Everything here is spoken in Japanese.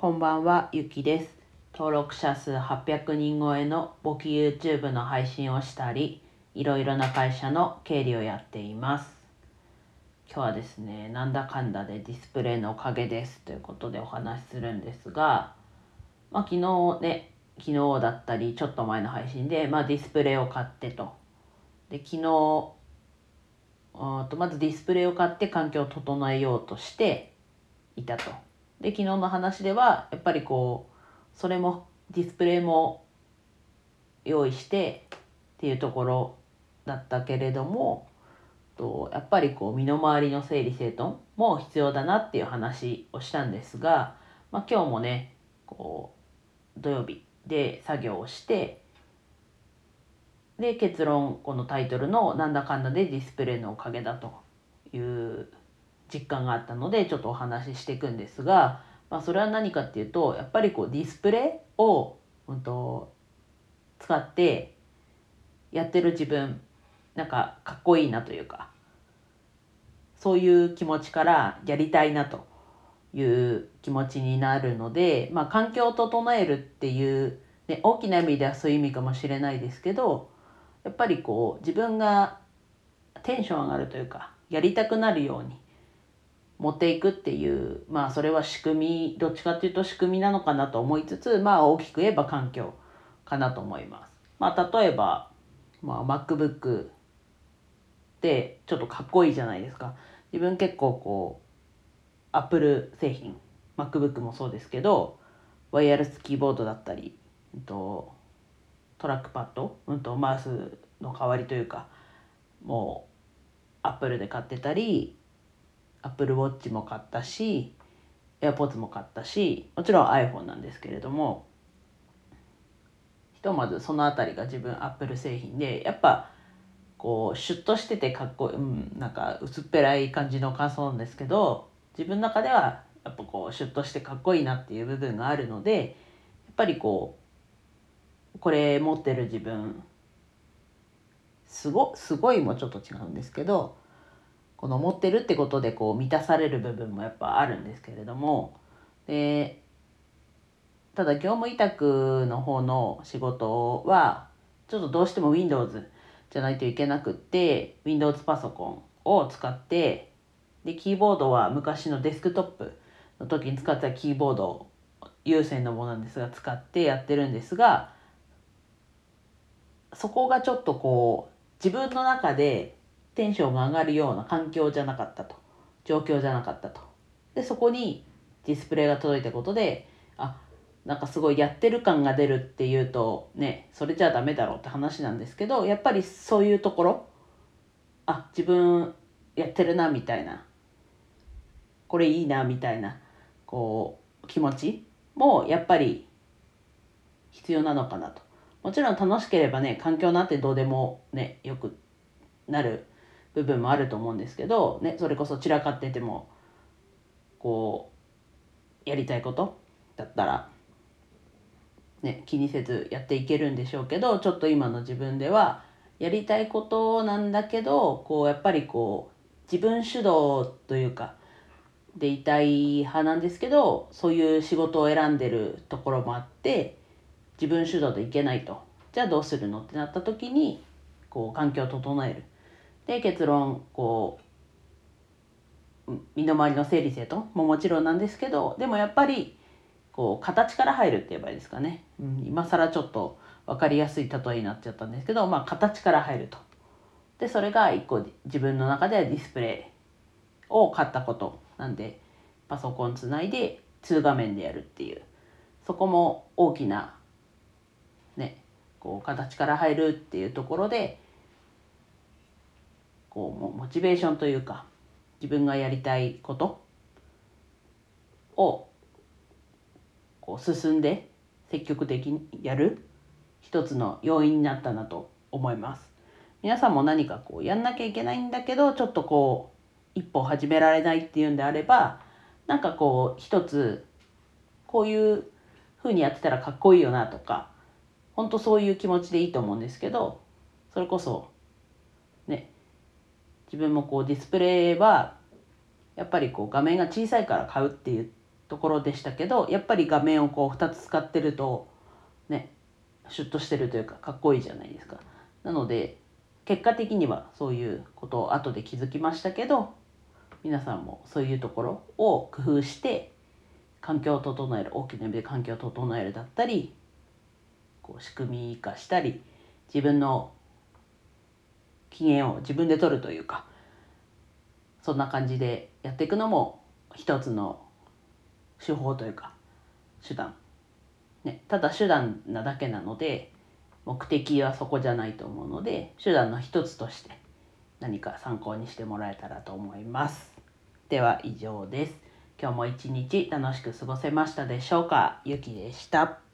こんばんは、ゆきです。登録者数800人超えの簿記 YouTube の配信をしたり、いろいろな会社の経理をやっています。今日はですね、なんだかんだでディスプレイのおかげですということでお話しするんですが、まあ、昨日ね、昨日だったり、ちょっと前の配信で、まあ、ディスプレイを買ってと。で、昨日、とまずディスプレイを買って環境を整えようとしていたと。で昨日の話ではやっぱりこうそれもディスプレイも用意してっていうところだったけれどもとやっぱりこう身の回りの整理整頓も必要だなっていう話をしたんですが、まあ、今日もねこう土曜日で作業をしてで結論このタイトルの「なんだかんだでディスプレイのおかげだ」という実感があったのでちょっとお話ししていくんですが、まあ、それは何かっていうとやっぱりこうディスプレイを、うんと、使ってやってる自分なんかかっこいいなというかそういう気持ちからやりたいなという気持ちになるので、まあ、環境を整えるっていう、ね、大きな意味ではそういう意味かもしれないですけどやっぱりこう自分がテンション上がるというかやりたくなるように持っていくっていうまあそれは仕組みどっちかっていうと仕組みなのかなと思いつつまあ大きく言えば環境かなと思います。まあ例えば、まあ、MacBook ってちょっとかっこいいじゃないですか。自分結構こう Apple 製品 MacBook もそうですけどワイヤレスキーボードだったり、うん、とトラックパッド、うんとマウスの代わりというかもう Apple で買ってたり Apple Watch も買ったし AirPods も買ったしもちろん iPhone なんですけれどもひとまずその辺りが自分 Apple 製品でやっぱこうシュッとしててかっこいい、うん、なんか薄っぺらい感じの感想なんですけど自分の中ではやっぱこうシュッとしてかっこいいなっていう部分があるのでやっぱりこうこれ持ってる自分すごすごいもちょっと違うんですけどこの持ってるってことでこう満たされる部分もやっぱあるんですけれどもでただ業務委託の方の仕事はちょっとどうしても Windows じゃないといけなくって Windows パソコンを使ってでキーボードは昔のデスクトップの時に使ったキーボード有線のものなんですが使ってやってるんですがそこがちょっとこう自分の中でテンションが上がるような環境じゃなかったと。状況じゃなかったと。でそこにディスプレイが届いたことであなんかすごいやってる感が出るっていうとねそれじゃダメだろうって話なんですけどやっぱりそういうところあ自分やってるなみたいなこれいいなみたいなこう気持ちもやっぱり必要なのかなと。もちろん楽しければね環境なんてどうでもねよくなる部分もあると思うんですけど、ね、それこそ散らかっててもこうやりたいことだったら、ね、気にせずやっていけるんでしょうけどちょっと今の自分ではやりたいことなんだけどこうやっぱりこう自分主導というかでいたい派なんですけどそういう仕事を選んでるところもあって自分主導でいけないとじゃあどうするのってなった時にこう環境を整える。で結論こう身の回りの整理整頓？ももちろんなんですけどでもやっぱりこう形から入るって言えばいいですかね、うん、今更ちょっと分かりやすい例えになっちゃったんですけど、まあ、形から入ると。でそれが一個自分の中ではディスプレイを買ったことなんでパソコンつないで2画面でやるっていう。そこも大きなねこう形から入るっていうところでこうモチベーションというか自分がやりたいことをこう進んで積極的にやる一つの要因になったなと思います。皆さんも何かこうやんなきゃいけないんだけどちょっとこう一歩始められないっていうんであればなんかこう一つこういう風にやってたらかっこいいよなとか本当そういう気持ちでいいと思うんですけどそれこそね分もこうディスプレイはやっぱりこう画面が小さいから買うって言っところでしたけどやっぱり画面をこう2つ使ってるとねシュッとしてるというかかっこいいじゃないですか。なので結果的にはそういうことを後で気づきましたけど皆さんもそういうところを工夫して環境を整える大きな意味で環境を整えるだったりこう仕組み化したり自分の機嫌を自分で取るというかそんな感じでやっていくのも一つの手法というか手段、ね、ただ手段なだけなので目的はそこじゃないと思うので手段の一つとして何か参考にしてもらえたらと思います。では以上です。今日も一日楽しく過ごせましたでしょうか？ゆきでした。